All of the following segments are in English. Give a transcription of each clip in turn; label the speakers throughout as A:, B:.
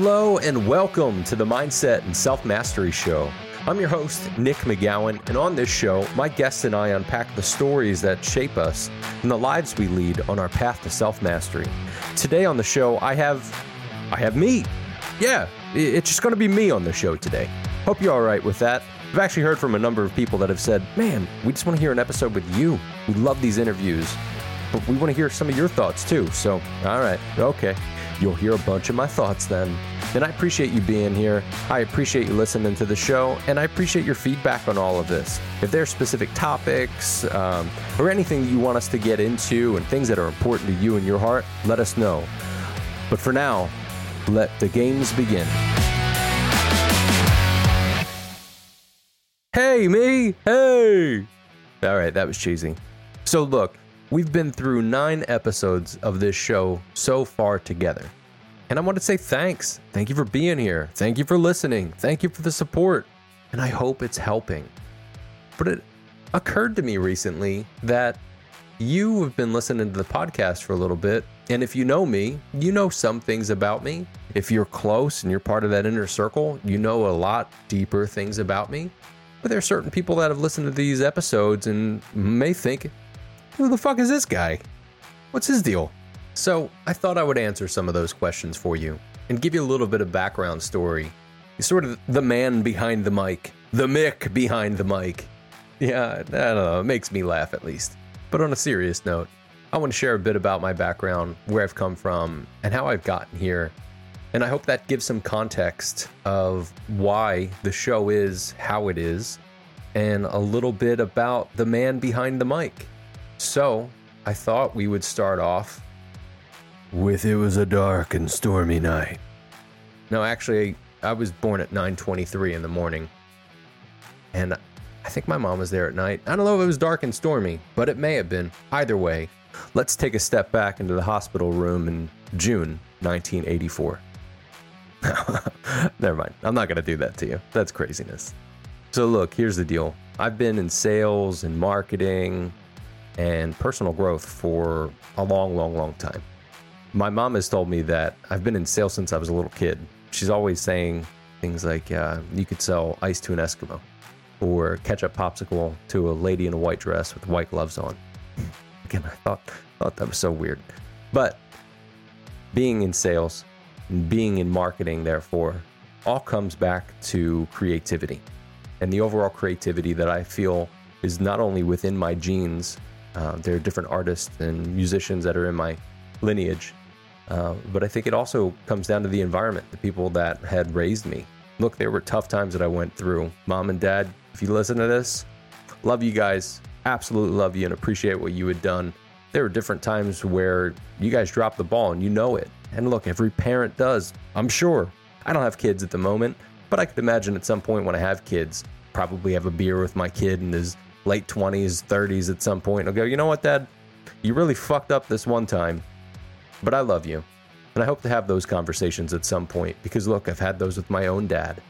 A: Hello and welcome to the Mindset and Self Mastery Show. I'm your host, Nick McGowan, and on this show, my guests and I unpack the stories that shape us and the lives we lead on our path to self mastery. Today on the show, I have I have me. Yeah, it's just going to be me on the show today. Hope you're all right with that. I've actually heard from a number of people that have said, "Man, we just want to hear an episode with you. We love these interviews." But we want to hear some of your thoughts too. So, all right, okay. You'll hear a bunch of my thoughts then. And I appreciate you being here. I appreciate you listening to the show, and I appreciate your feedback on all of this. If there are specific topics um, or anything that you want us to get into and things that are important to you and your heart, let us know. But for now, let the games begin. Hey, me! Hey! All right, that was cheesy. So, look, We've been through nine episodes of this show so far together. And I want to say thanks. Thank you for being here. Thank you for listening. Thank you for the support. And I hope it's helping. But it occurred to me recently that you have been listening to the podcast for a little bit. And if you know me, you know some things about me. If you're close and you're part of that inner circle, you know a lot deeper things about me. But there are certain people that have listened to these episodes and may think who the fuck is this guy? What's his deal? So, I thought I would answer some of those questions for you and give you a little bit of background story. He's sort of the man behind the mic, the Mick behind the mic. Yeah, I don't know, it makes me laugh at least. But on a serious note, I want to share a bit about my background, where I've come from, and how I've gotten here. And I hope that gives some context of why the show is how it is, and a little bit about the man behind the mic. So, I thought we would start off with It Was a Dark and Stormy Night. No, actually, I was born at 9:23 in the morning. And I think my mom was there at night. I don't know if it was dark and stormy, but it may have been. Either way, let's take a step back into the hospital room in June 1984. Never mind. I'm not going to do that to you. That's craziness. So, look, here's the deal I've been in sales and marketing, and personal growth for a long, long, long time. My mom has told me that I've been in sales since I was a little kid. She's always saying things like, uh, you could sell ice to an Eskimo or ketchup popsicle to a lady in a white dress with white gloves on. Again, I thought, thought that was so weird. But being in sales and being in marketing, therefore, all comes back to creativity and the overall creativity that I feel is not only within my genes, uh, there are different artists and musicians that are in my lineage. Uh, but I think it also comes down to the environment, the people that had raised me. Look, there were tough times that I went through. Mom and dad, if you listen to this, love you guys. Absolutely love you and appreciate what you had done. There were different times where you guys dropped the ball and you know it. And look, every parent does, I'm sure. I don't have kids at the moment, but I could imagine at some point when I have kids, probably have a beer with my kid and his late 20s, 30s at some point. I'll go, you know what, Dad? You really fucked up this one time, but I love you. And I hope to have those conversations at some point because, look, I've had those with my own dad.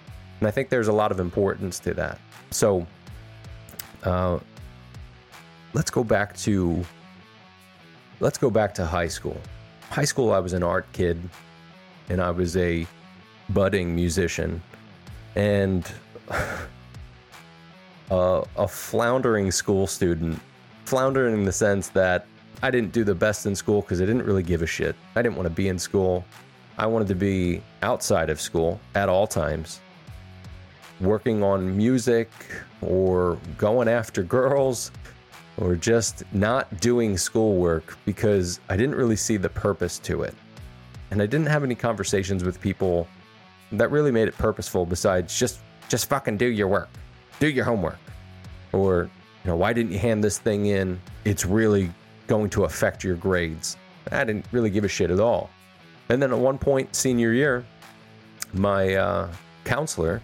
A: And I think there's a lot of importance to that. So, uh, let's go back to let's go back to high school. High school, I was an art kid, and I was a budding musician, and uh, a floundering school student. Floundering in the sense that I didn't do the best in school because I didn't really give a shit. I didn't want to be in school. I wanted to be outside of school at all times, working on music or going after girls or just not doing schoolwork because I didn't really see the purpose to it. And I didn't have any conversations with people that really made it purposeful besides just just fucking do your work do your homework. Or, you know, why didn't you hand this thing in? It's really going to affect your grades. I didn't really give a shit at all. And then at one point, senior year, my uh, counselor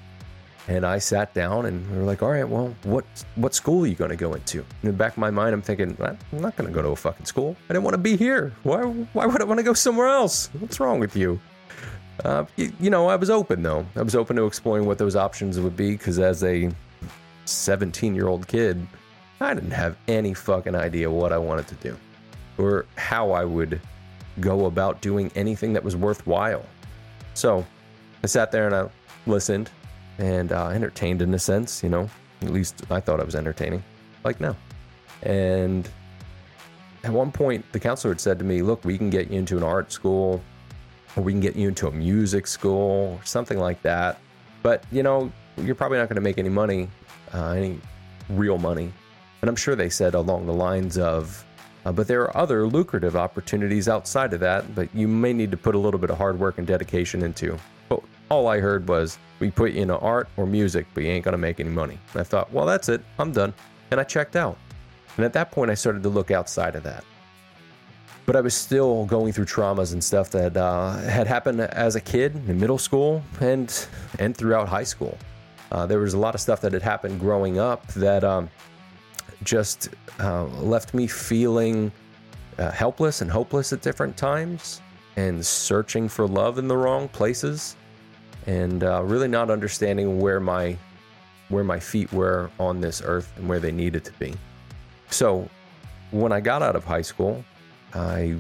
A: and I sat down and we were like, all right, well, what what school are you going to go into? In the back of my mind, I'm thinking, I'm not going to go to a fucking school. I didn't want to be here. Why, why would I want to go somewhere else? What's wrong with you? Uh, you, you know, I was open though. I was open to exploring what those options would be because as a 17 year old kid, I didn't have any fucking idea what I wanted to do or how I would go about doing anything that was worthwhile. So I sat there and I listened and uh, entertained in a sense, you know. At least I thought I was entertaining. Like, no. And at one point, the counselor had said to me, Look, we can get you into an art school or we can get you into a music school or something like that. But, you know, you're probably not going to make any money, uh, any real money. And I'm sure they said along the lines of, uh, but there are other lucrative opportunities outside of that, but you may need to put a little bit of hard work and dedication into. But all I heard was, we put you into art or music, but you ain't gonna make any money. And I thought, well, that's it, I'm done. And I checked out. And at that point, I started to look outside of that. But I was still going through traumas and stuff that uh, had happened as a kid in middle school and and throughout high school. Uh, there was a lot of stuff that had happened growing up that um, just uh, left me feeling uh, helpless and hopeless at different times and searching for love in the wrong places and uh, really not understanding where my where my feet were on this earth and where they needed to be. So when I got out of high school, I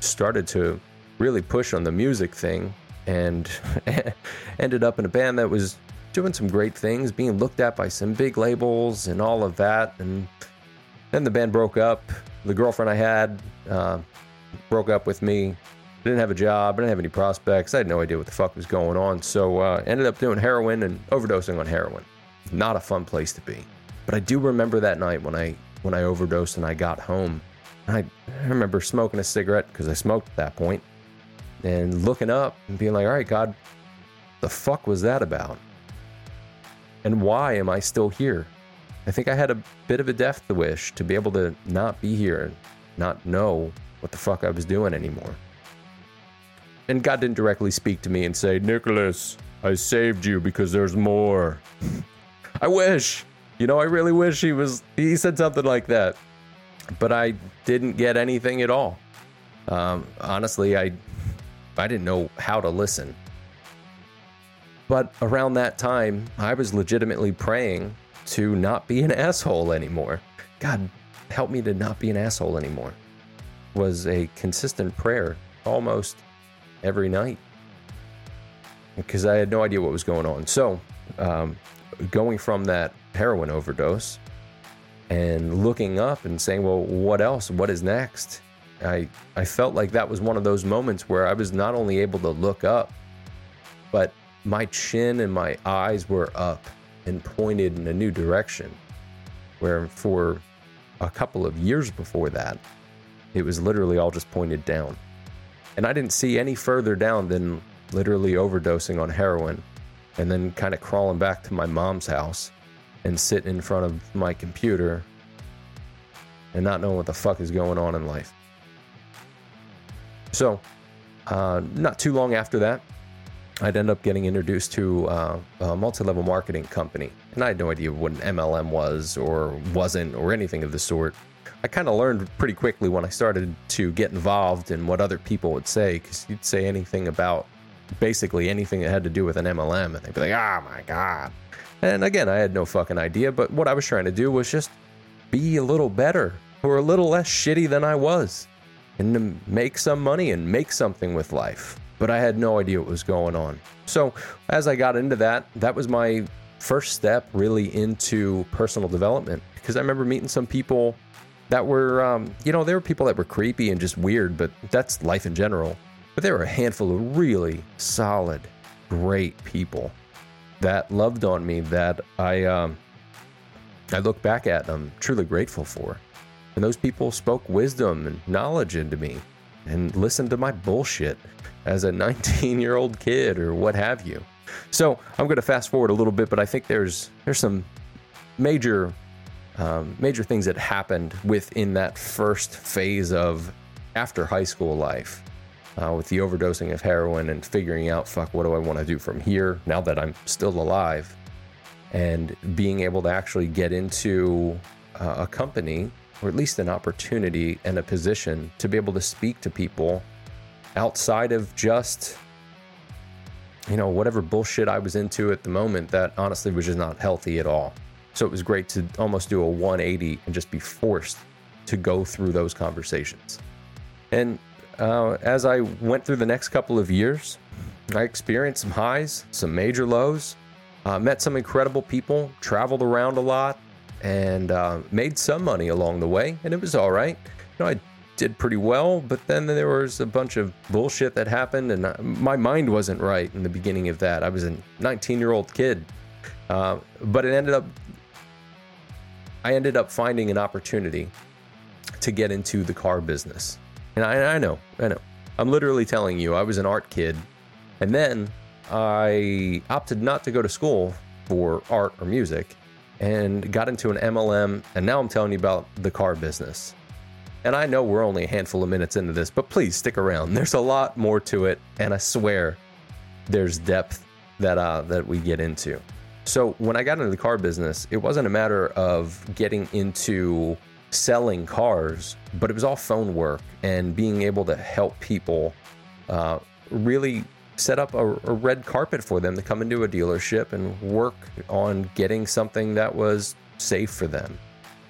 A: started to really push on the music thing and ended up in a band that was doing some great things, being looked at by some big labels and all of that. And then the band broke up. The girlfriend I had uh, broke up with me. I didn't have a job. I didn't have any prospects. I had no idea what the fuck was going on. So uh, ended up doing heroin and overdosing on heroin. Not a fun place to be. But I do remember that night when I when I overdosed and I got home. I, I remember smoking a cigarette because I smoked at that point, and looking up and being like, "All right, God, the fuck was that about?" And why am I still here? I think I had a bit of a death wish to be able to not be here and not know what the fuck I was doing anymore. And God didn't directly speak to me and say, Nicholas, I saved you because there's more. I wish. You know, I really wish he was, he said something like that. But I didn't get anything at all. Um, honestly, I, I didn't know how to listen. But around that time, I was legitimately praying to not be an asshole anymore. God, help me to not be an asshole anymore. Was a consistent prayer almost every night because I had no idea what was going on. So, um, going from that heroin overdose and looking up and saying, "Well, what else? What is next?" I I felt like that was one of those moments where I was not only able to look up, but my chin and my eyes were up and pointed in a new direction. Where for a couple of years before that, it was literally all just pointed down. And I didn't see any further down than literally overdosing on heroin and then kind of crawling back to my mom's house and sitting in front of my computer and not knowing what the fuck is going on in life. So, uh, not too long after that, I'd end up getting introduced to uh, a multi level marketing company. And I had no idea what an MLM was or wasn't or anything of the sort. I kind of learned pretty quickly when I started to get involved in what other people would say, because you'd say anything about basically anything that had to do with an MLM, and they'd be like, oh my God. And again, I had no fucking idea, but what I was trying to do was just be a little better or a little less shitty than I was and to make some money and make something with life but I had no idea what was going on. So, as I got into that, that was my first step really into personal development because I remember meeting some people that were, um, you know, there were people that were creepy and just weird, but that's life in general. But there were a handful of really solid, great people that loved on me that I, um, I look back at and I'm truly grateful for. And those people spoke wisdom and knowledge into me and listen to my bullshit as a 19 year old kid or what have you. So I'm going to fast forward a little bit, but I think there's there's some major um, major things that happened within that first phase of after high school life. Uh, with the overdosing of heroin and figuring out, fuck, what do I want to do from here now that I'm still alive? And being able to actually get into a company, or at least an opportunity and a position to be able to speak to people outside of just you know whatever bullshit I was into at the moment that honestly was just not healthy at all. So it was great to almost do a 180 and just be forced to go through those conversations. And uh, as I went through the next couple of years, I experienced some highs, some major lows, uh, met some incredible people, traveled around a lot, and uh, made some money along the way, and it was all right. You know, I did pretty well, but then there was a bunch of bullshit that happened, and my mind wasn't right in the beginning of that. I was a 19 year old kid, uh, but it ended up, I ended up finding an opportunity to get into the car business. And I, I know, I know. I'm literally telling you, I was an art kid, and then I opted not to go to school for art or music and got into an MLM. And now I'm telling you about the car business. And I know we're only a handful of minutes into this, but please stick around. There's a lot more to it, and I swear there's depth that uh, that we get into. So when I got into the car business, it wasn't a matter of getting into selling cars, but it was all phone work and being able to help people uh, really set up a, a, red carpet for them to come into a dealership and work on getting something that was safe for them.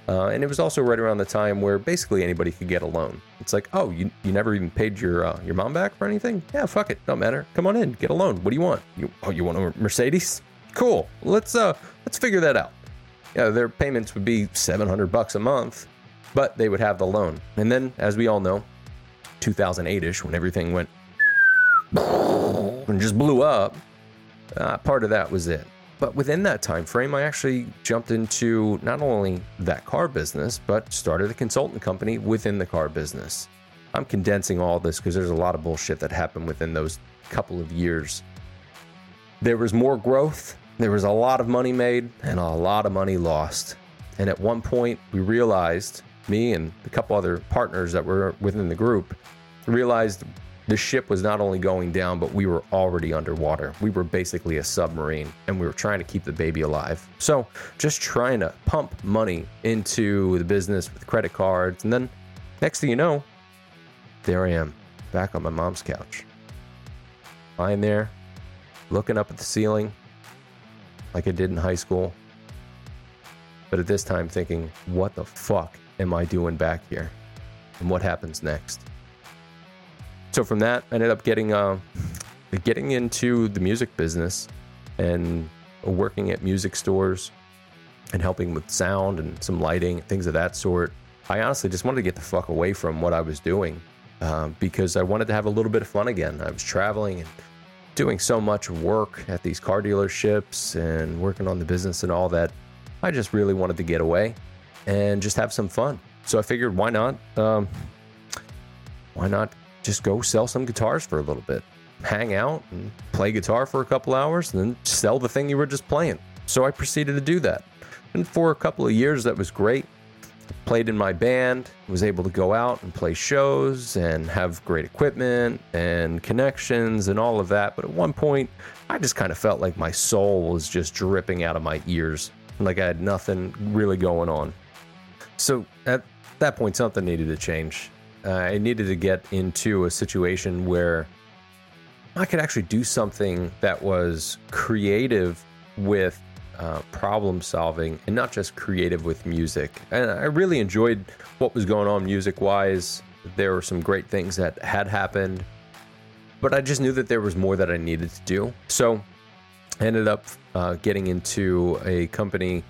A: Uh, and it was also right around the time where basically anybody could get a loan. It's like, oh, you, you never even paid your uh, your mom back for anything? Yeah, fuck it, don't matter. Come on in, get a loan. What do you want? You oh, you want a Mercedes? Cool. Let's uh let's figure that out. Yeah, their payments would be seven hundred bucks a month, but they would have the loan. And then, as we all know, 2008ish, when everything went just blew up, uh, part of that was it. But within that time frame, I actually jumped into not only that car business, but started a consultant company within the car business. I'm condensing all this because there's a lot of bullshit that happened within those couple of years. There was more growth, there was a lot of money made, and a lot of money lost. And at one point, we realized, me and a couple other partners that were within the group, realized the ship was not only going down, but we were already underwater. We were basically a submarine and we were trying to keep the baby alive. So, just trying to pump money into the business with credit cards. And then, next thing you know, there I am, back on my mom's couch. Lying there, looking up at the ceiling like I did in high school. But at this time, thinking, what the fuck am I doing back here? And what happens next? So from that, I ended up getting uh, getting into the music business and working at music stores and helping with sound and some lighting, things of that sort. I honestly just wanted to get the fuck away from what I was doing uh, because I wanted to have a little bit of fun again. I was traveling and doing so much work at these car dealerships and working on the business and all that. I just really wanted to get away and just have some fun. So I figured, why not? Um, why not just go sell some guitars for a little bit, hang out and play guitar for a couple hours, and then sell the thing you were just playing. So I proceeded to do that. And for a couple of years, that was great. Played in my band, was able to go out and play shows and have great equipment and connections and all of that. But at one point, I just kind of felt like my soul was just dripping out of my ears, like I had nothing really going on. So at that point, something needed to change. Uh, I needed to get into a situation where I could actually do something that was creative with uh, problem solving and not just creative with music. And I really enjoyed what was going on music wise. There were some great things that had happened, but I just knew that there was more that I needed to do. So I ended up uh, getting into a company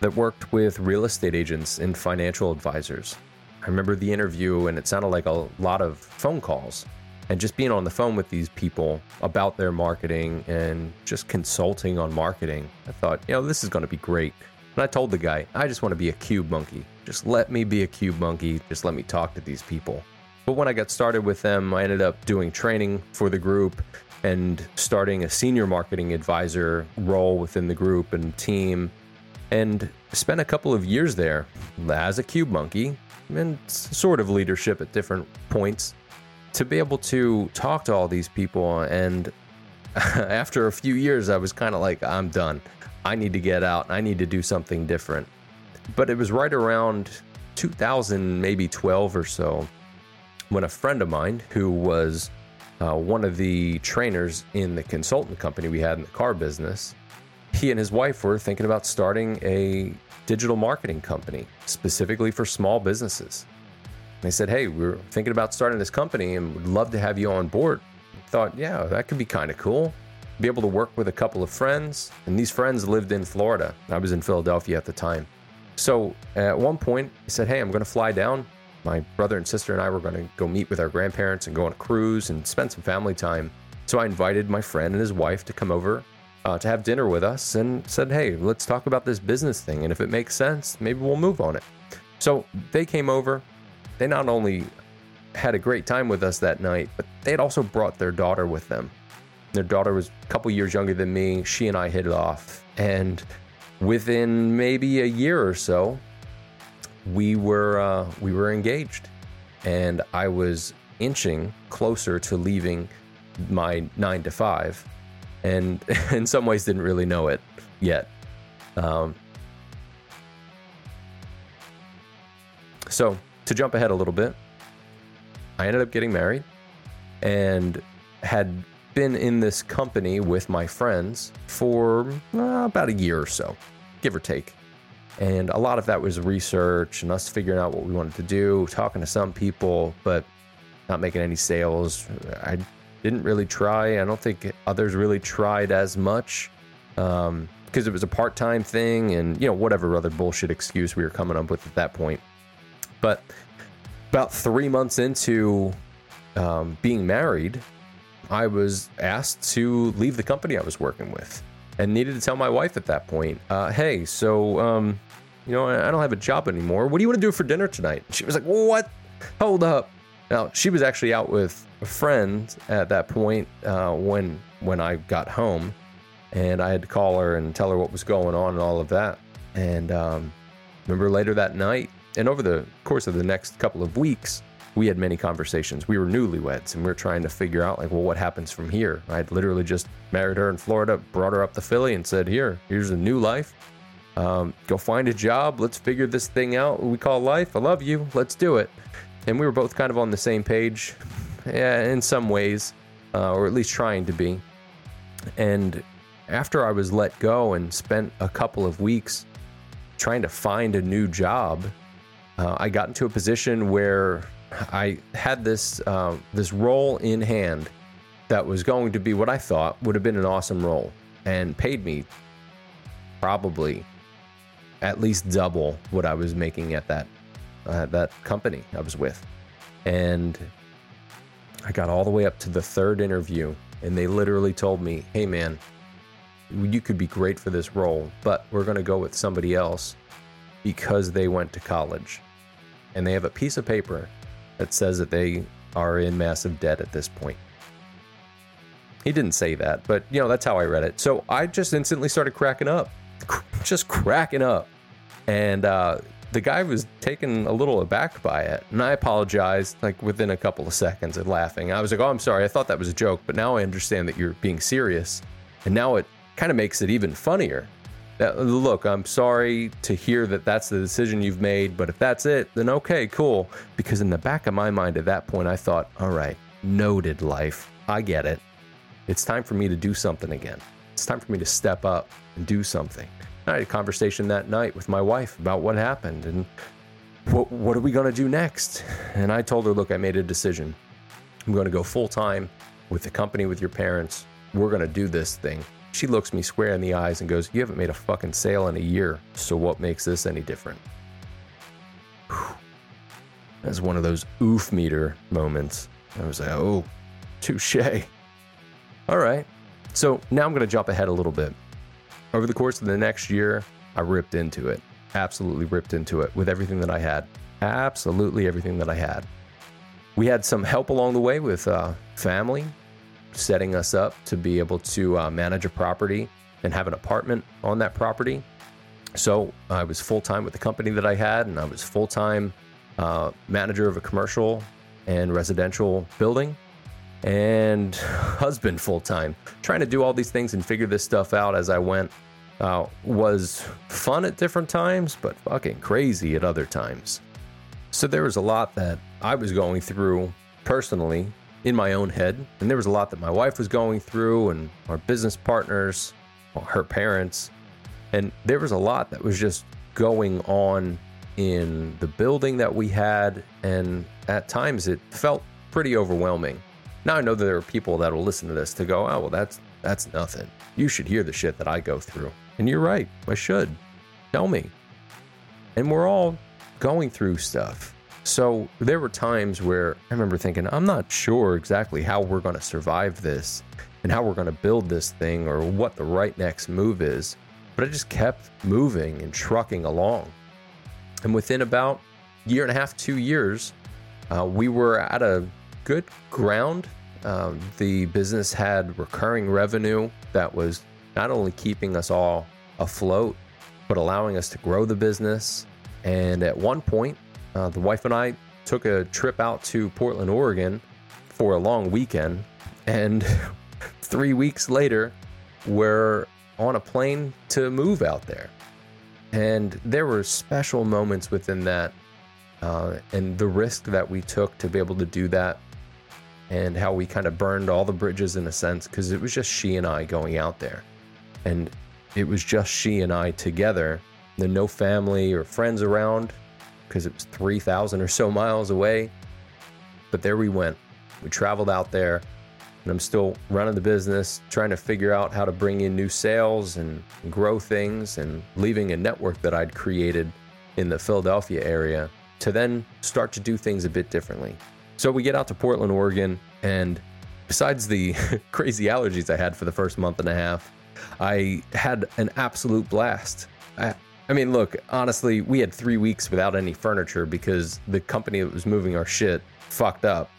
A: that worked with real estate agents and financial advisors. I remember the interview, and it sounded like a lot of phone calls. And just being on the phone with these people about their marketing and just consulting on marketing, I thought, you know, this is going to be great. And I told the guy, I just want to be a cube monkey. Just let me be a cube monkey. Just let me talk to these people. But when I got started with them, I ended up doing training for the group and starting a senior marketing advisor role within the group and team and spent a couple of years there as a cube monkey and sort of leadership at different points to be able to talk to all these people and after a few years i was kind of like i'm done. I need to get out. I need to do something different. But it was right around 2000 maybe 12 or so when a friend of mine who was uh, one of the trainers in the consultant company we had in the car business he and his wife were thinking about starting a digital marketing company specifically for small businesses. They said, Hey, we're thinking about starting this company and would love to have you on board. Thought, yeah, that could be kind of cool. Be able to work with a couple of friends. And these friends lived in Florida. I was in Philadelphia at the time. So at one point, I said, hey, I'm going to fly down. My brother and sister and I were going to go meet with our grandparents and go on a cruise and spend some family time. So I invited my friend and his wife to come over uh, to have dinner with us and said, hey, let's talk about this business thing. And if it makes sense, maybe we'll move on it. So they came over. They not only had a great time with us that night, but they had also brought their daughter with them. Their daughter was a couple years younger than me. She and I hit it off. And within maybe a year or so, we were uh, we were engaged, and I was inching closer to leaving my nine to five, and in some ways didn't really know it yet. Um, so to jump ahead a little bit, I ended up getting married, and had been in this company with my friends for uh, about a year or so, give or take. And a lot of that was research and us figuring out what we wanted to do, talking to some people, but not making any sales. I didn't really try. I don't think others really tried as much because um, it was a part time thing and, you know, whatever other bullshit excuse we were coming up with at that point. But about three months into um, being married, I was asked to leave the company I was working with and needed to tell my wife at that point, uh, hey, so, um, you know, I don't have a job anymore. What do you want to do for dinner tonight? She was like, what? Hold up. Now, she was actually out with friend at that point uh, when when I got home, and I had to call her and tell her what was going on and all of that. And um, remember later that night, and over the course of the next couple of weeks, we had many conversations. We were newlyweds and we were trying to figure out, like, well, what happens from here? I would literally just married her in Florida, brought her up to Philly, and said, here, here's a new life. Um, go find a job. Let's figure this thing out. We call life. I love you. Let's do it. And we were both kind of on the same page, in some ways, uh, or at least trying to be. And after I was let go and spent a couple of weeks trying to find a new job, uh, I got into a position where I had this uh, this role in hand that was going to be what I thought would have been an awesome role and paid me probably at least double what I was making at that uh, that company I was with, and I got all the way up to the third interview, and they literally told me, "Hey, man." You could be great for this role, but we're going to go with somebody else because they went to college and they have a piece of paper that says that they are in massive debt at this point. He didn't say that, but you know, that's how I read it. So I just instantly started cracking up, just cracking up. And uh, the guy was taken a little aback by it. And I apologized like within a couple of seconds and laughing. I was like, oh, I'm sorry. I thought that was a joke, but now I understand that you're being serious. And now it kind of makes it even funnier That, look, I'm sorry to hear that that's the decision you've made, but if that's it, then okay, cool. Because in the back of my mind at that point, I thought, all right, noted life. I get it. It's time for me to do something again. It's time for me to step up and do something. I had a conversation that night with my wife about what happened and what, what are we going to do next? And I told her, look, I made a decision. I'm going to go full time with the company, with your parents. We're going to do this thing. She looks me square in the eyes and goes, You haven't made a fucking sale in a year, so what makes this any different? That's one of those oof meter moments. I was like, Oh, touche. All right. So now I'm going to jump ahead a little bit. Over the course of the next year, I ripped into it. Absolutely ripped into it with everything that I had. Absolutely everything that I had. We had some help along the way with uh, family, setting us up to be able to uh, manage a property and have an apartment on that property. So I was full time with the company that I had, and I was full time uh, manager of a commercial and residential building, and husband full time. Trying to do all these things and figure this stuff out as I went uh, was fun at different times, but fucking crazy at other times. So there was a lot that I was going through personally in my own head. And there was a lot that my wife was going through, and our business partners, her parents. And there was a lot that was just going on in the building that we had. And at times it felt pretty overwhelming. Now I know that there are people that will listen to this to go, oh, well, that's that's nothing. You should hear the shit that I go through. And you're right, I should. Tell me. And we're all going through stuff. So there were times where I remember thinking, I'm not sure exactly how we're going to survive this and how we're going to build this thing or what the right next move is. But I just kept moving and trucking along. And within about year and a half, two years, uh, we were at a good ground. Um, the business had recurring revenue that was not only keeping us all afloat, but allowing us to grow the business. And at one point, uh, the wife and I took a trip out to Portland, Oregon for a long weekend. And three weeks later, we're on a plane to move out there. And there were special moments within that uh, and the risk that we took to be able to do that and how we kind of burned all the bridges in a sense because it was just she and I going out there. And it was just she and I together. There no family or friends around because it was 3,000 or so miles away. But there we went. We traveled out there, and I'm still running the business, trying to figure out how to bring in new sales and grow things, and leaving a network that I'd created in the Philadelphia area to then start to do things a bit differently. So we get out to Portland, Oregon, and besides the crazy allergies I had for the first month and a half, I had an absolute blast. I, I mean, look, honestly, we had three weeks without any furniture because the company that was moving our shit fucked up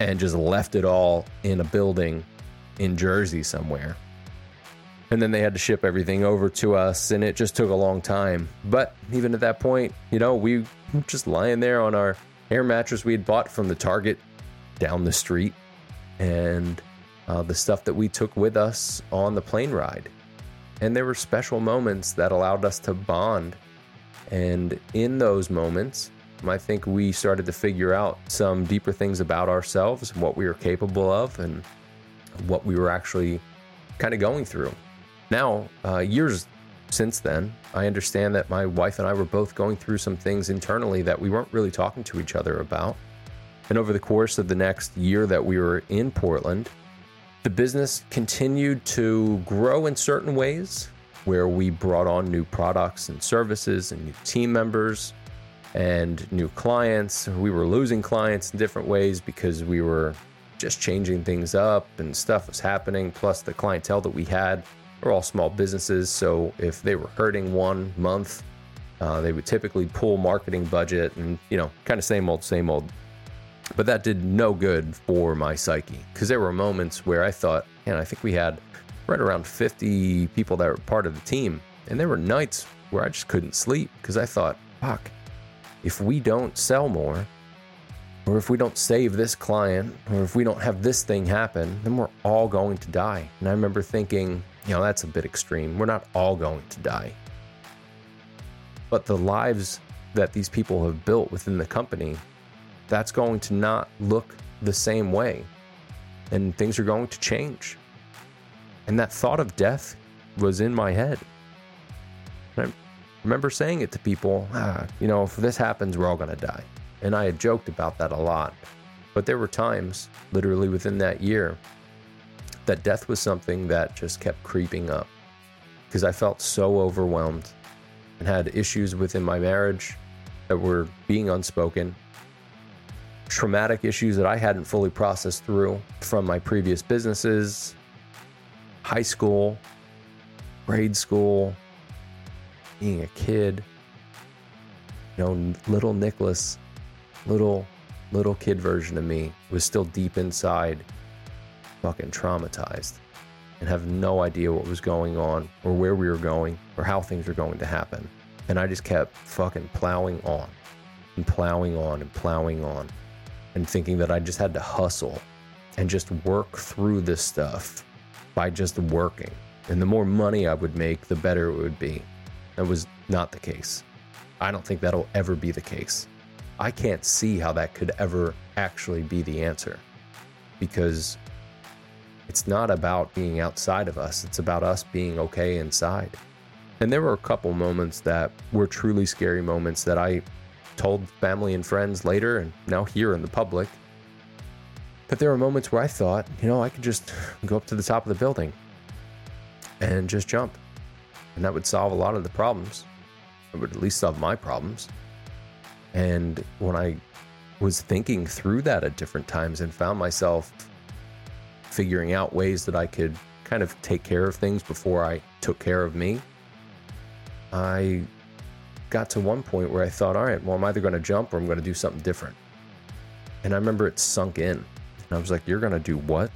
A: and just left it all in a building in Jersey somewhere. And then they had to ship everything over to us, and it just took a long time. But even at that point, you know, we were just lying there on our air mattress we had bought from the Target down the street, and uh, the stuff that we took with us on the plane ride. And there were special moments that allowed us to bond. And in those moments, I think we started to figure out some deeper things about ourselves, what we were capable of, and what we were actually kind of going through. Now, uh, years since then, I understand that my wife and I were both going through some things internally that we weren't really talking to each other about. And over the course of the next year that we were in Portland, the business continued to grow in certain ways where we brought on new products and services and new team members and new clients. We were losing clients in different ways because we were just changing things up and stuff was happening. Plus, the clientele that we had were all small businesses. So, if they were hurting one month, uh, they would typically pull marketing budget and, you know, kind of same old, same old but that did no good for my psyche because there were moments where I thought, and I think we had right around 50 people that were part of the team. And there were nights where I just couldn't sleep because I thought, fuck, if we don't sell more, or if we don't save this client, or if we don't have this thing happen, then we're all going to die. And I remember thinking, you know, that's a bit extreme. We're not all going to die. But the lives that these people have built within the company that's going to not look the same way. And things are going to change. And that thought of death was in my head. I remember saying it to people, ah, you know, if this happens, we're all going to die. And I had joked about that a lot. But there were times, literally within that year, that death was something that just kept creeping up because I felt so overwhelmed and had issues within my marriage that were being unspoken traumatic issues that I hadn't fully processed through from my previous businesses, high school, grade school, being a kid. You know, little Nicholas, little, little kid version of me was still deep inside, fucking traumatized and have no idea what was going on or where we were going or how things were going to happen. And I just kept fucking plowing on and plowing on and plowing on and thinking that I just had to hustle and just work through this stuff by just working. And the more money I would make, the better it would be. That was not the case. I don't think that'll ever be the case. I can't see how that could ever actually be the answer because it's not about being outside of us, it's about us being okay inside. And there were a couple moments that were truly scary moments that I told family and friends later and now here in the public But there were moments where I thought, you know, I could just go up to the top of the building and just jump. And that would solve a lot of the problems. It would at least solve my problems. And when I was thinking through that at different times and found myself figuring out ways that I could kind of take care of things before I took care of me, I got to one point where I thought, all right, well, I'm either going to jump or I'm going to do something different. And I remember it sunk in. And I was like, you're going to do what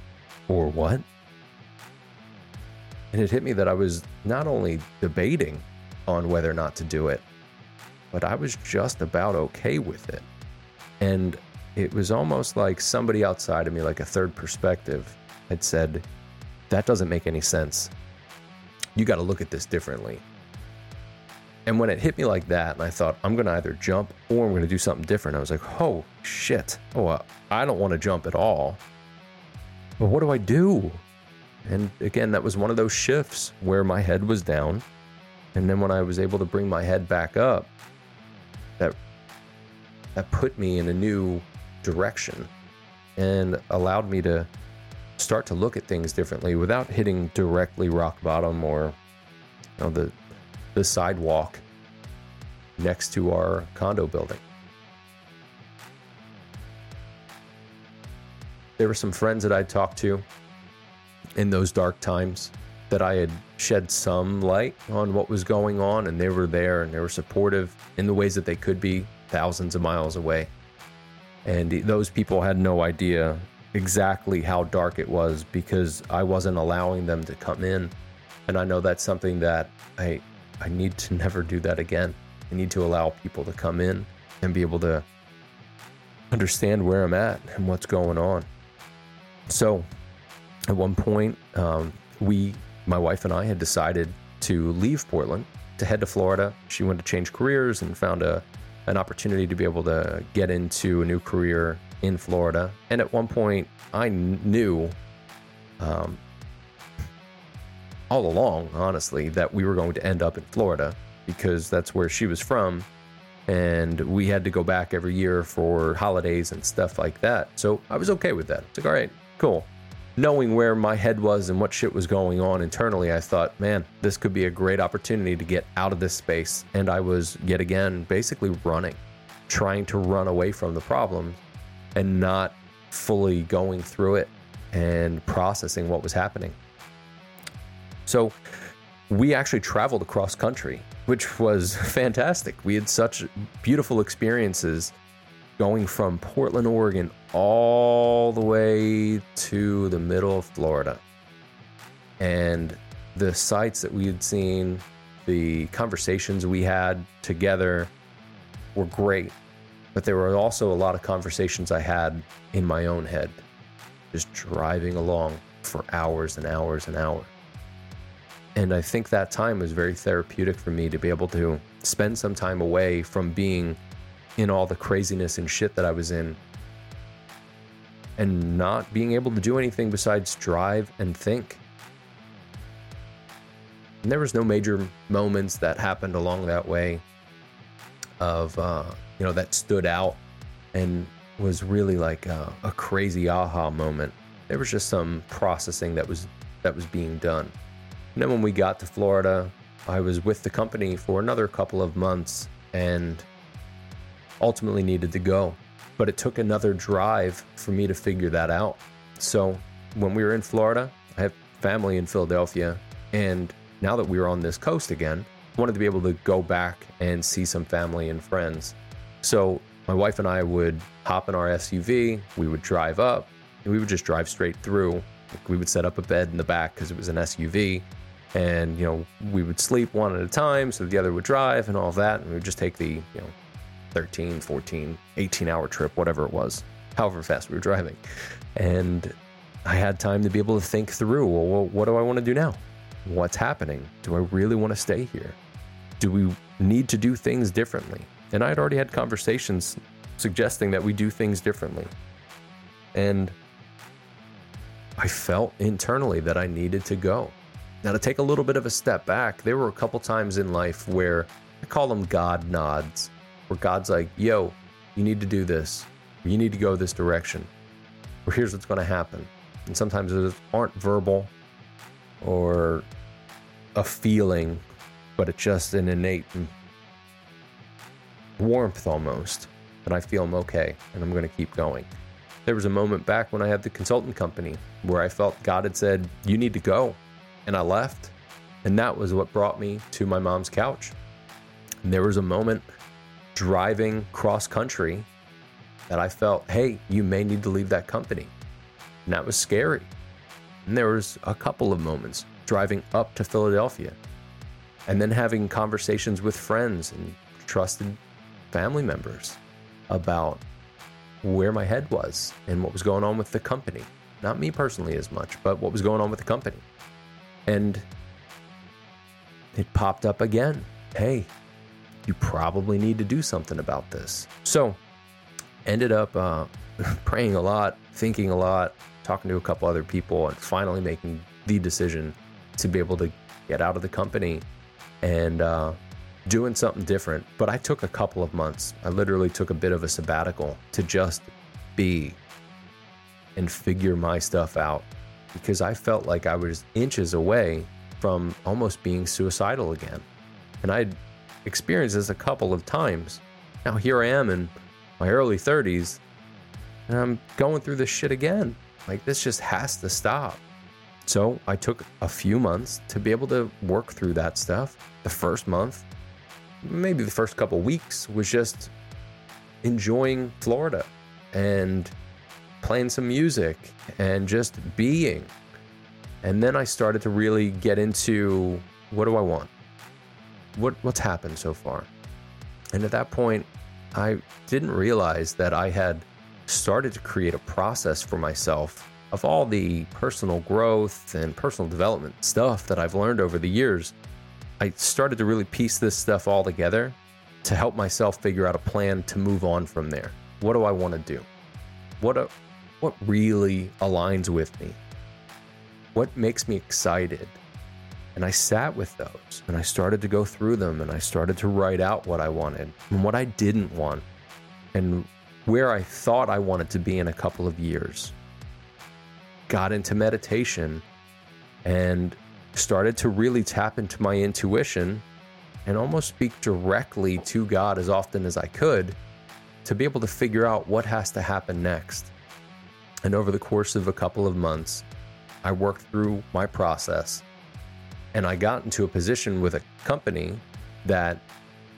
A: or what? And it hit me that I was not only debating on whether or not to do it, but I was just about okay with it. And it was almost like somebody outside of me, like a third perspective, had said, That doesn't make any sense. You got to look at this differently. And when it hit me like that, and I thought, I'm going to either jump or I'm going to do something different, I was like, oh shit. Oh, I don't want to jump at all. But what do I do? And again, that was one of those shifts where my head was down. And then when I was able to bring my head back up, that that put me in a new direction and allowed me to start to look at things differently without hitting directly rock bottom or you know, the the sidewalk next to our condo building. There were some friends that I talked to in those dark times that I had shed some light on what was going on, and they were there and they were supportive in the ways that they could be thousands of miles away. And those people had no idea exactly how dark it was because I wasn't allowing them to come in. And I know that's something that I I need to never do that again. I need to allow people to come in and be able to understand where I'm at and what's going on. So, at one point, um, we, my wife and I, had decided to leave Portland to head to Florida. She wanted to change careers and found a an opportunity to be able to get into a new career in Florida. And at one point, I knew um, all along, honestly, that we were going to end up in Florida because that's where she was from. And we had to go back every year for holidays and stuff like that. So I was okay with that. It's like, all right, cool. Knowing where my head was and what shit was going on internally, I thought, man, this could be a great opportunity to get out of this space. And I was yet again basically running, trying to run away from the problem and not fully going through it and processing what was happening. So we actually traveled across country, which was fantastic. We had such beautiful experiences going from Portland, Oregon, all the way to the middle of Florida. And the sights that we had seen, the conversations we had together were great. But there were also a lot of conversations I had in my own head, just driving along for hours and hours and hours. And I think that time was very therapeutic for me to be able to spend some time away from being in all the craziness and shit that I was in and not being able to do anything besides drive and think. And there was no major moments that happened along that way of uh, you know that stood out and was really like a, a crazy aha moment. There was just some processing that was that was being done. And then when we got to Florida, I was with the company for another couple of months and ultimately needed to go. But it took another drive for me to figure that out. So when we were in Florida, I have family in Philadelphia. And now that we were on this coast again, I wanted to be able to go back and see some family and friends. So my wife and I would hop in our SUV, we would drive up, and we would just drive straight through. We would set up a bed in the back because it was an SUV and you know we would sleep one at a time so the other would drive and all that. And we would just take the you know 13 14 18 hour trip whatever it was however fast we were driving. And i had time to be able to think through well what do i want to do now? What's happening? Do i really want to stay here? Do we need to do things differently? And i had already had conversations suggesting that we do things differently. And i felt internally that i needed to go now, to take a little bit of a step back, there were a couple times in life where I call them God nods, where God's like, yo, you need to do this, you need to go this direction. or here's what's going to happen. And sometimes it aren't verbal or a feeling, but it's just an innate warmth almost that I feel I'm okay and I'm going to keep going. There was a moment back when I had the consultant company where I felt God had said, You need to go. And I left. And that was what brought me to my mom's couch. And there was a moment driving cross country that I felt, hey, you may need to leave that company. And that was scary. And there was a couple of moments driving up to Philadelphia and then having conversations with friends and trusted family members about where my head was and what was going on with the company. Not me personally as much, but what was going on with the company. And it popped up again. Hey, you probably need to do something about this. So, ended up uh, praying a lot, thinking a lot, talking to a couple other people, and finally making the decision to be able to get out of the company and uh, doing something different. But I took a couple of months. I literally took a bit of a sabbatical to just be and figure my stuff out because I felt like I was inches away from almost being suicidal again. And I'd experienced this a couple of times. Now here I am in my early 30s and I'm going through this shit again. Like this just has to stop. So I took a few months to be able to work through that stuff. The first month, maybe the first couple weeks, was just enjoying Florida and playing some music and just being. And then I started to really get into what do I want? What what's happened so far? And at that point, I didn't realize that I had started to create a process for myself of all the personal growth and personal development stuff that I've learned over the years. I started to really piece this stuff all together to help myself figure out a plan to move on from there. What do I want to do? What what really aligns with me? What makes me excited? And I sat with those and I started to go through them and I started to write out what I wanted and what I didn't want and where I thought I wanted to be in a couple of years got into meditation and started to really tap into my intuition and almost speak directly to God as often as I could to be able to figure out what has to happen next. And over the course of a couple of months, I worked through my process and I got into a position with a company that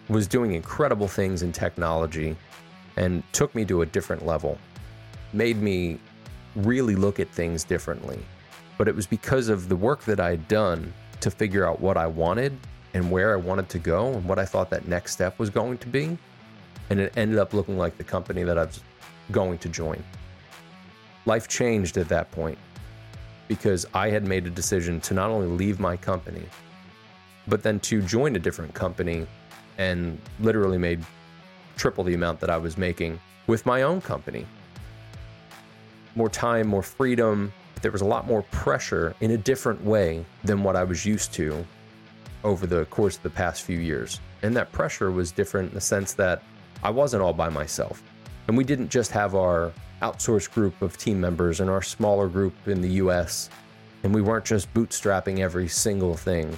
A: was doing incredible things in technology and took me to a different level, made me really look at things differently. But it was because of the work that I had done to figure out what I wanted and where I wanted to go and what I thought that next step was going to be. And it ended up looking like the company that I was going to join. Life changed at that point because I had made a decision to not only leave my company, but then to join a different company and literally made triple the amount that I was making with my own company more time, more freedom. There was a lot more pressure in a different way than what I was used to over the course of the past few years. And that pressure was different in the sense that I wasn't all by myself. And we didn't just have our outsourced group of team members and our smaller group in the US. And we weren't just bootstrapping every single thing.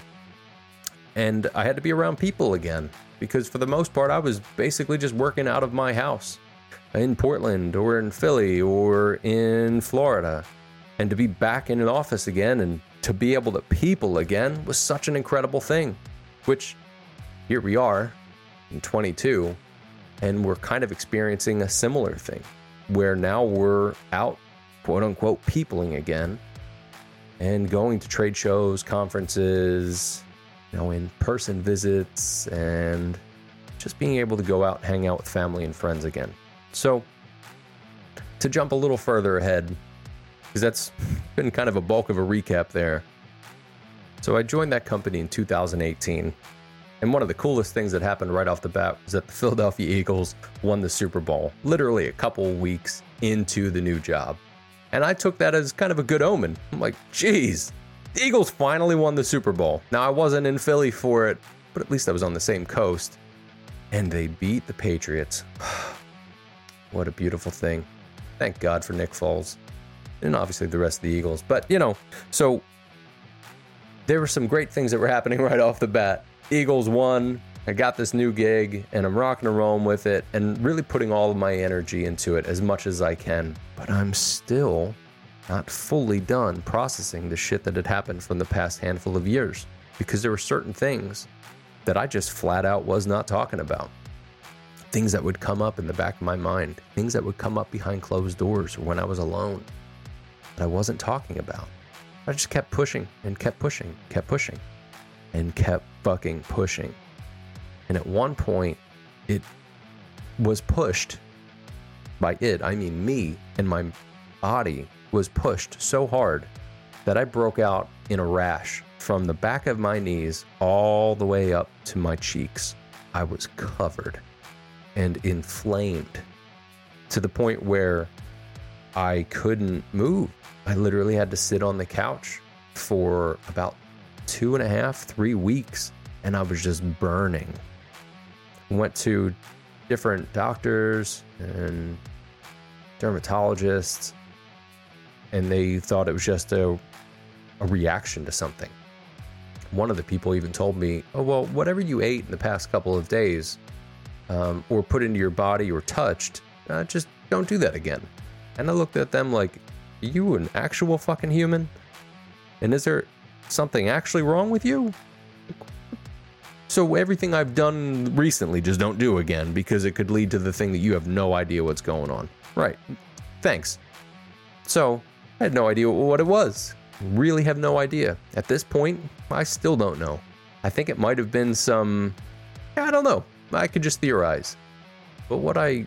A: And I had to be around people again because for the most part, I was basically just working out of my house in Portland or in Philly or in Florida. And to be back in an office again and to be able to people again was such an incredible thing. Which here we are in 22, and we're kind of experiencing a similar thing where now we're out, quote unquote, peopling again and going to trade shows, conferences, you know, in person visits, and just being able to go out and hang out with family and friends again. So, to jump a little further ahead, because that's been kind of a bulk of a recap there. So, I joined that company in 2018. And one of the coolest things that happened right off the bat was that the Philadelphia Eagles won the Super Bowl, literally a couple weeks into the new job. And I took that as kind of a good omen. I'm like, geez, the Eagles finally won the Super Bowl. Now, I wasn't in Philly for it, but at least I was on the same coast. And they beat the Patriots. What a beautiful thing. Thank God for Nick Foles. and obviously the rest of the Eagles. But, you know, so there were some great things that were happening right off the bat. Eagles won. I got this new gig and I'm rocking and rolling with it and really putting all of my energy into it as much as I can. But I'm still not fully done processing the shit that had happened from the past handful of years because there were certain things that I just flat out was not talking about. Things that would come up in the back of my mind, things that would come up behind closed doors or when I was alone that I wasn't talking about. I just kept pushing and kept pushing, kept pushing, and kept fucking pushing. And at one point, it was pushed by it, I mean me, and my body was pushed so hard that I broke out in a rash from the back of my knees all the way up to my cheeks. I was covered and inflamed to the point where I couldn't move. I literally had to sit on the couch for about two and a half, three weeks, and I was just burning. Went to different doctors and dermatologists, and they thought it was just a, a reaction to something. One of the people even told me, Oh, well, whatever you ate in the past couple of days um, or put into your body or touched, uh, just don't do that again. And I looked at them like, You an actual fucking human? And is there something actually wrong with you? So everything I've done recently, just don't do again because it could lead to the thing that you have no idea what's going on. Right. Thanks. So I had no idea what it was. Really have no idea. At this point, I still don't know. I think it might have been some. I don't know. I could just theorize. But what I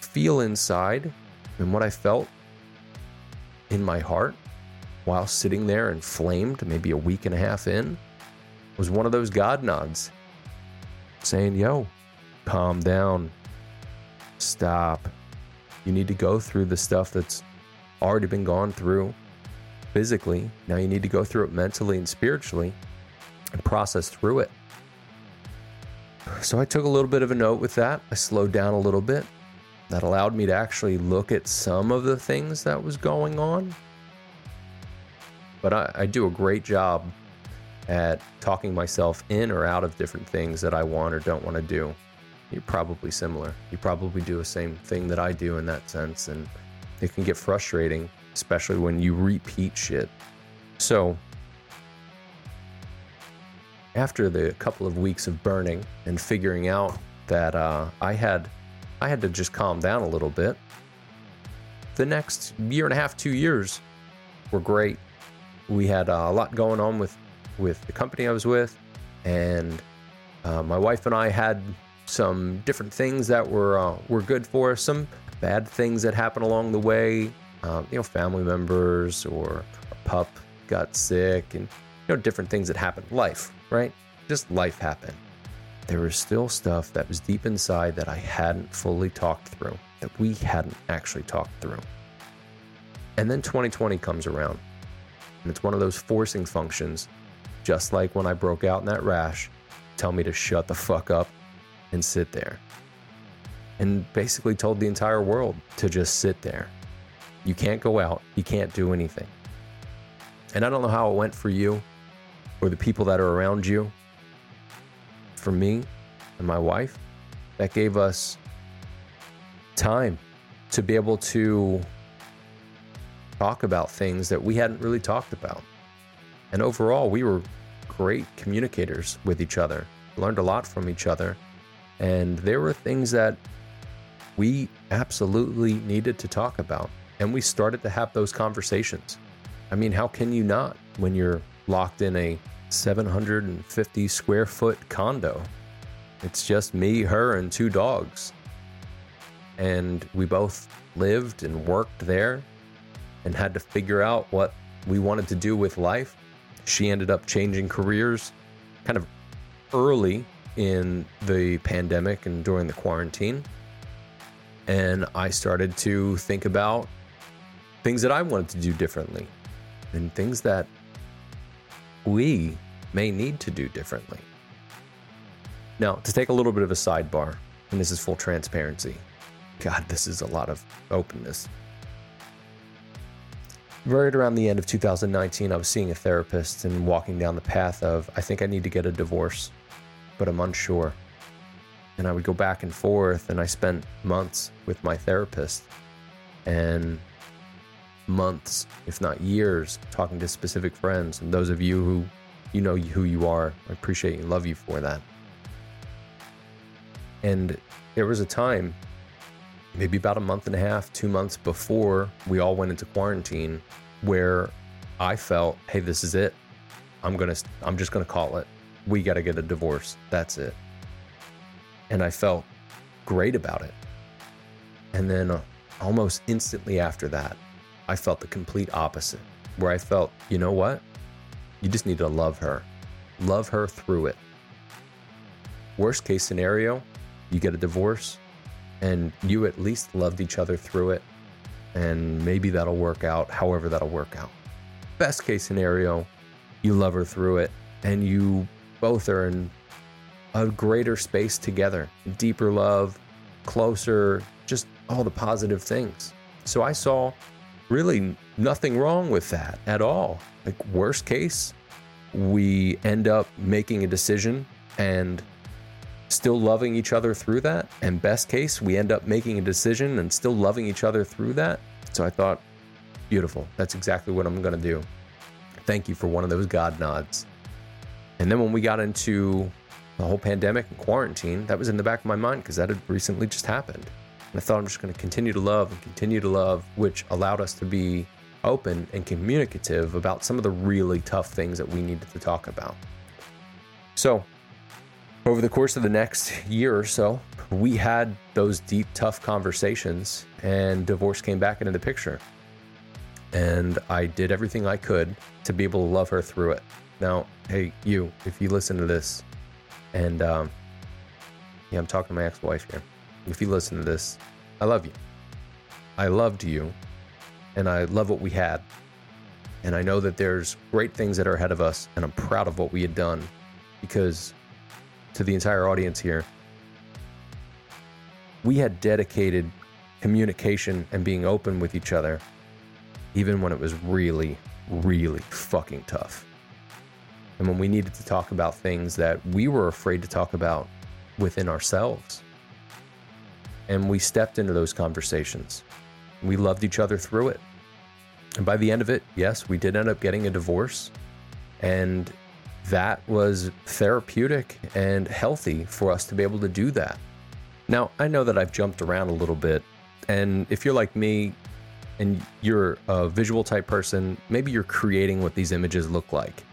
A: feel inside and what I felt in my heart while sitting there inflamed, maybe a week and a half in, was one of those God nods saying, Yo, calm down, stop. You need to go through the stuff that's already been gone through physically. Now you need to go through it mentally and spiritually and process through it. So I took a little bit of a note with that. I slowed down a little bit. That allowed me to actually look at some of the things that was going on. But I, I do a great job at talking myself in or out of different things that I want or don't want to do. You're probably similar. You probably do the same thing that I do in that sense. And it can get frustrating, especially when you repeat shit. So, after the couple of weeks of burning and figuring out that uh, I had, I had to just calm down a little bit. The next year and a half, two years, were great. We had a lot going on with with the company I was with, and uh, my wife and I had some different things that were uh, were good for us. Some bad things that happened along the way. Um, you know, family members or a pup got sick, and you know, different things that happened. Life, right? Just life happened. There was still stuff that was deep inside that I hadn't fully talked through, that we hadn't actually talked through. And then 2020 comes around, and it's one of those forcing functions just like when I broke out in that rash, tell me to shut the fuck up and sit there. And basically told the entire world to just sit there. You can't go out, you can't do anything. And I don't know how it went for you or the people that are around you. For me and my wife, that gave us time to be able to talk about things that we hadn't really talked about. And overall, we were great communicators with each other, learned a lot from each other. And there were things that we absolutely needed to talk about. And we started to have those conversations. I mean, how can you not when you're locked in a 750 square foot condo? It's just me, her, and two dogs. And we both lived and worked there and had to figure out what we wanted to do with life she ended up changing careers kind of early in the pandemic and during the quarantine. And I started to think about things that I wanted to do differently and things that we may need to do differently. Now, to take a little bit of a sidebar, and this is full transparency. God, this is a lot of openness. Right around the end of 2019, I was seeing a therapist and walking down the path of, I think I need to get a divorce, but I'm unsure. And I would go back and forth, and I spent months with my therapist and months, if not years, talking to specific friends. And those of you who you know who you are, I appreciate and love you for that. And there was a time, maybe about a month and a half, two months before we all went into quarantine, where I felt, hey, this is it. I'm gonna, I'm just gonna call it. We got to get a divorce. That's it. And I felt great about it. And then uh, almost instantly after that, I felt the complete opposite, where I felt, you know what? You just need to love her. Love her through it. Worst case scenario, you get a divorce and you at least loved each other through it. And maybe that'll work out however that'll work out. Best case scenario, you love her through it and you both are in a greater space together, deeper love, closer, just all the positive things. So I saw really nothing wrong with that at all. Like, worst case, we end up making a decision and still loving each other through that. And best case, we end up making a decision and still loving each other through that. So I thought, beautiful. That's exactly what I'm going to do. Thank you for one of those God nods. And then when we got into the whole pandemic and quarantine, that was in the back of my mind because that had recently just happened. And I thought I'm just going to continue to love and continue to love, which allowed us to be open and communicative about some of the really tough things that we needed to talk about. So, over the course of the next year or so, we had those deep, tough conversations, and divorce came back into the picture. And I did everything I could to be able to love her through it. Now, hey, you, if you listen to this, and um, yeah, I'm talking to my ex wife here. If you listen to this, I love you. I loved you, and I love what we had. And I know that there's great things that are ahead of us, and I'm proud of what we had done because to the entire audience here. We had dedicated communication and being open with each other, even when it was really, really fucking tough. And when we needed to talk about things that we were afraid to talk about within ourselves. And we stepped into those conversations. We loved each other through it. And by the end of it, yes, we did end up getting a divorce. And that was therapeutic and healthy for us to be able to do that. Now, I know that I've jumped around a little bit, and if you're like me and you're a visual type person, maybe you're creating what these images look like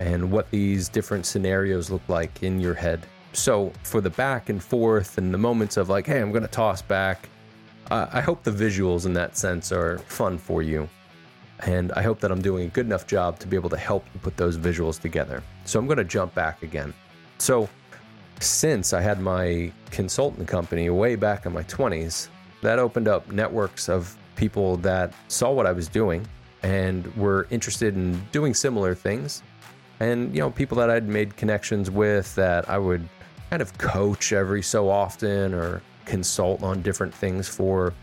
A: and what these different scenarios look like in your head. So, for the back and forth and the moments of like, hey, I'm going to toss back, uh, I hope the visuals in that sense are fun for you. And I hope that I'm doing a good enough job to be able to help put those visuals together. So I'm going to jump back again. So, since I had my consultant company way back in my 20s, that opened up networks of people that saw what I was doing and were interested in doing similar things. And, you know, people that I'd made connections with that I would kind of coach every so often or consult on different things for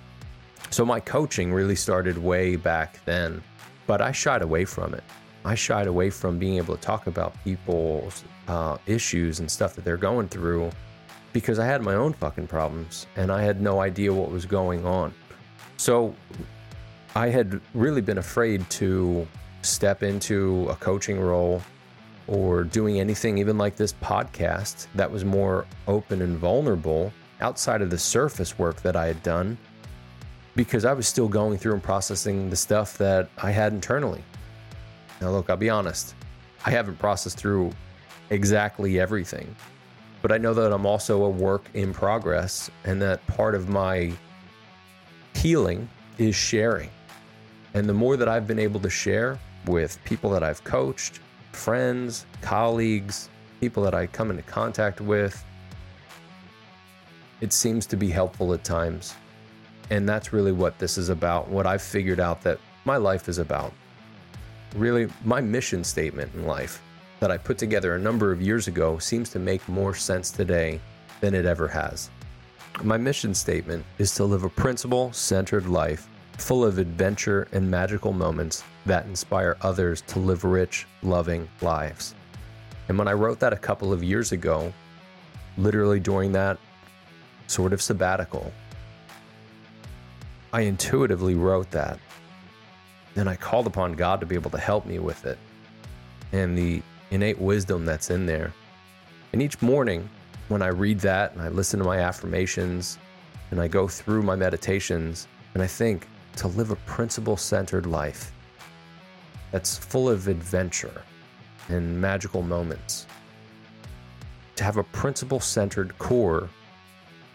A: so my coaching really started way back then, but I shied away from it. I shied away from being able to talk about people's uh, issues and stuff that they're going through because I had my own fucking problems and I had no idea what was going on. So I had really been afraid to step into a coaching role or doing anything even like this podcast that was more open and vulnerable outside of the surface work that I had done because I was still going through and processing the stuff that I had internally. Now, look, I'll be honest, I haven't processed through exactly everything, but I know that I'm also a work in progress and that part of my healing is sharing. And the more that I've been able to share with people that I've coached, friends, colleagues, people that I come into contact with, it seems to be helpful at times. And that's really what this is about, what I've figured out that my life is about. Really, my mission statement in life that I put together a number of years ago seems to make more sense today than it ever has. My mission statement is to live a principle centered life full of adventure and magical moments that inspire others to live rich, loving lives. And when I wrote that a couple of years ago, literally during that sort of sabbatical, I intuitively wrote that. Then I called upon God to be able to help me with it and the innate wisdom that's in there. And each morning, when I read that and I listen to my affirmations and I go through my meditations and I think to live a principle centered life that's full of adventure and magical moments, to have a principle centered core,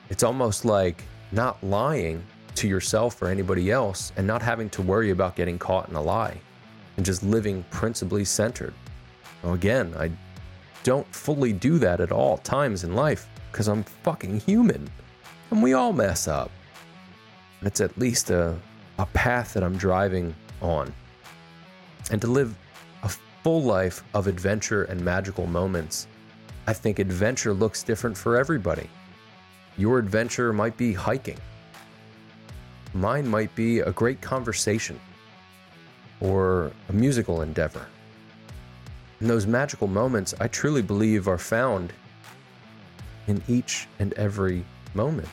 A: it's almost like not lying to yourself or anybody else and not having to worry about getting caught in a lie and just living principally centered. Again, I don't fully do that at all times in life because I'm fucking human and we all mess up. It's at least a, a path that I'm driving on. And to live a full life of adventure and magical moments, I think adventure looks different for everybody. Your adventure might be hiking, mine might be a great conversation or a musical endeavor. And those magical moments, I truly believe, are found in each and every moment.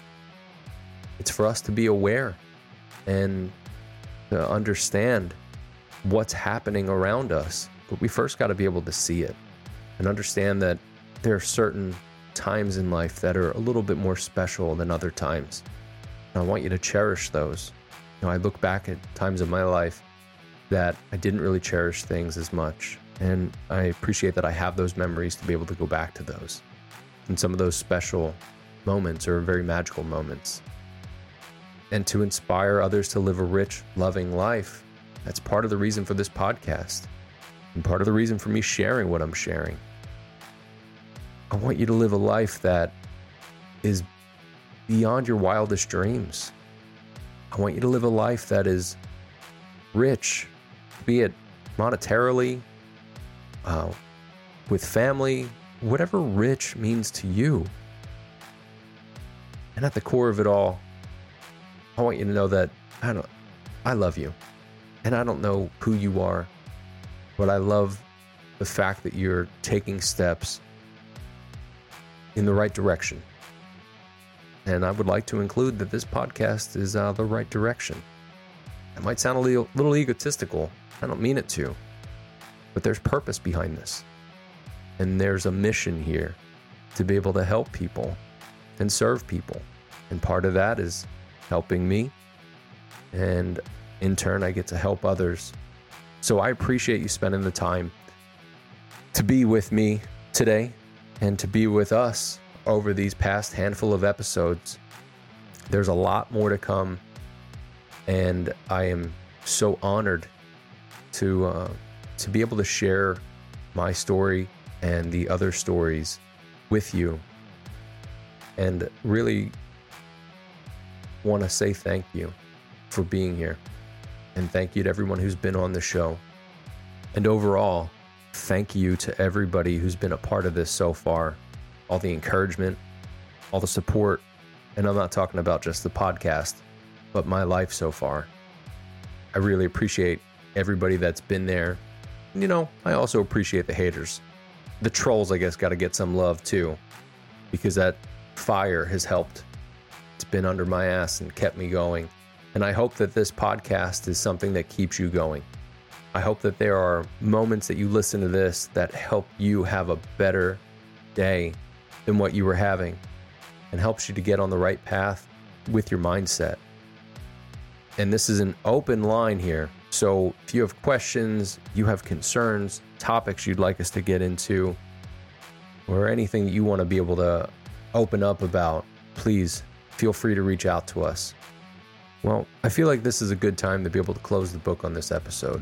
A: It's for us to be aware and to understand what's happening around us. But we first got to be able to see it and understand that there are certain times in life that are a little bit more special than other times. I want you to cherish those. You know, I look back at times of my life that I didn't really cherish things as much. And I appreciate that I have those memories to be able to go back to those. And some of those special moments are very magical moments. And to inspire others to live a rich, loving life, that's part of the reason for this podcast. And part of the reason for me sharing what I'm sharing. I want you to live a life that is beyond your wildest dreams. I want you to live a life that is rich, be it monetarily, uh, with family, whatever rich means to you. And at the core of it all, I want you to know that I don't I love you. And I don't know who you are, but I love the fact that you're taking steps in the right direction. And I would like to include that this podcast is uh, the right direction. It might sound a little, little egotistical. I don't mean it to. But there's purpose behind this. And there's a mission here to be able to help people and serve people. And part of that is helping me. And in turn, I get to help others. So I appreciate you spending the time to be with me today and to be with us over these past handful of episodes. There's a lot more to come. And I am so honored to uh, to be able to share my story and the other stories with you. And really want to say thank you for being here. And thank you to everyone who's been on the show. And overall, thank you to everybody who's been a part of this so far. All the encouragement, all the support. And I'm not talking about just the podcast, but my life so far. I really appreciate everybody that's been there you know, I also appreciate the haters. The trolls, I guess, got to get some love too, because that fire has helped. It's been under my ass and kept me going. And I hope that this podcast is something that keeps you going. I hope that there are moments that you listen to this that help you have a better day than what you were having and helps you to get on the right path with your mindset. And this is an open line here. So if you have questions, you have concerns, topics you'd like us to get into, or anything you want to be able to open up about, please feel free to reach out to us. Well, I feel like this is a good time to be able to close the book on this episode.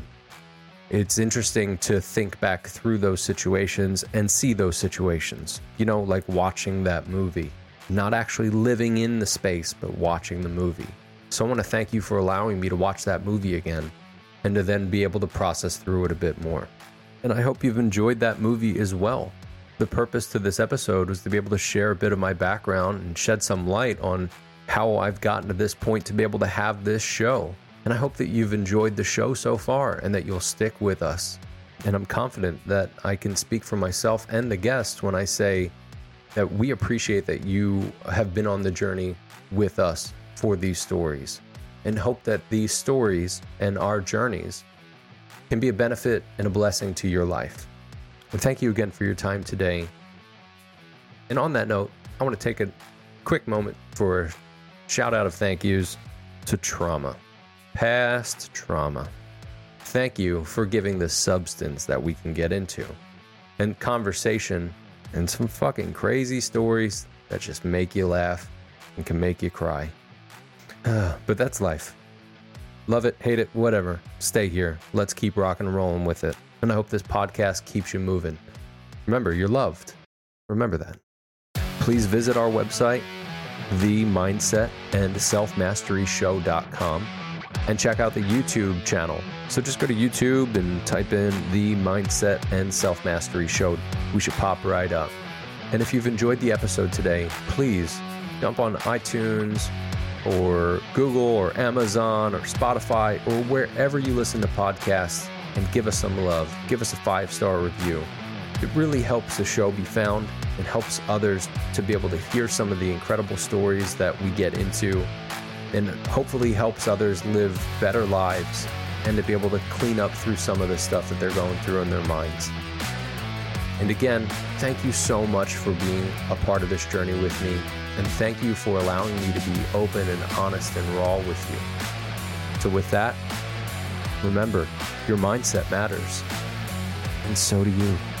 A: It's interesting to think back through those situations and see those situations. You know, like watching that movie, not actually living in the space, but watching the movie. So I want to thank you for allowing me to watch that movie again and to then be able to process through it a bit more. And I hope you've enjoyed that movie as well. The purpose to this episode was to be able to share a bit of my background and shed some light on how I've gotten to this point to be able to have this show And I hope that you've enjoyed the show so far and that you'll stick with us. And I'm confident that I can speak for myself and the guests when I say that we appreciate that you have been on the journey with us for these stories and hope that these stories and our journeys can be a benefit and a blessing to your life. And thank you again for your time today. And on that note, I want to take a quick moment for a shout out of thank yous to trauma, past trauma. Thank you for giving the substance that we can get into and conversation and some fucking crazy stories that just make you laugh and can make you cry. but that's life. Love it, hate it, whatever. Stay here. Let's keep rocking and rolling with it. And I hope this podcast keeps you moving. Remember, you're loved. Remember that. Please visit our website, themindsetandselfmasteryshow.com. and selfmasteryshow.com and check out the YouTube channel. So just go to YouTube and type in the mindset and self mastery show. We should pop right up. And if you've enjoyed the episode today, please jump on iTunes or Google or Amazon or Spotify or wherever you listen to podcasts and give us some love. Give us a five star review. It really helps the show be found and helps others to be able to hear some of the incredible stories that we get into and hopefully helps others live better lives and to be able to clean up through some of the stuff that they're going through in their minds. And again, thank you so much for being a part of this journey with me. And thank you for allowing me to be open and honest and raw with you. So, with that, remember your mindset matters. And so do you.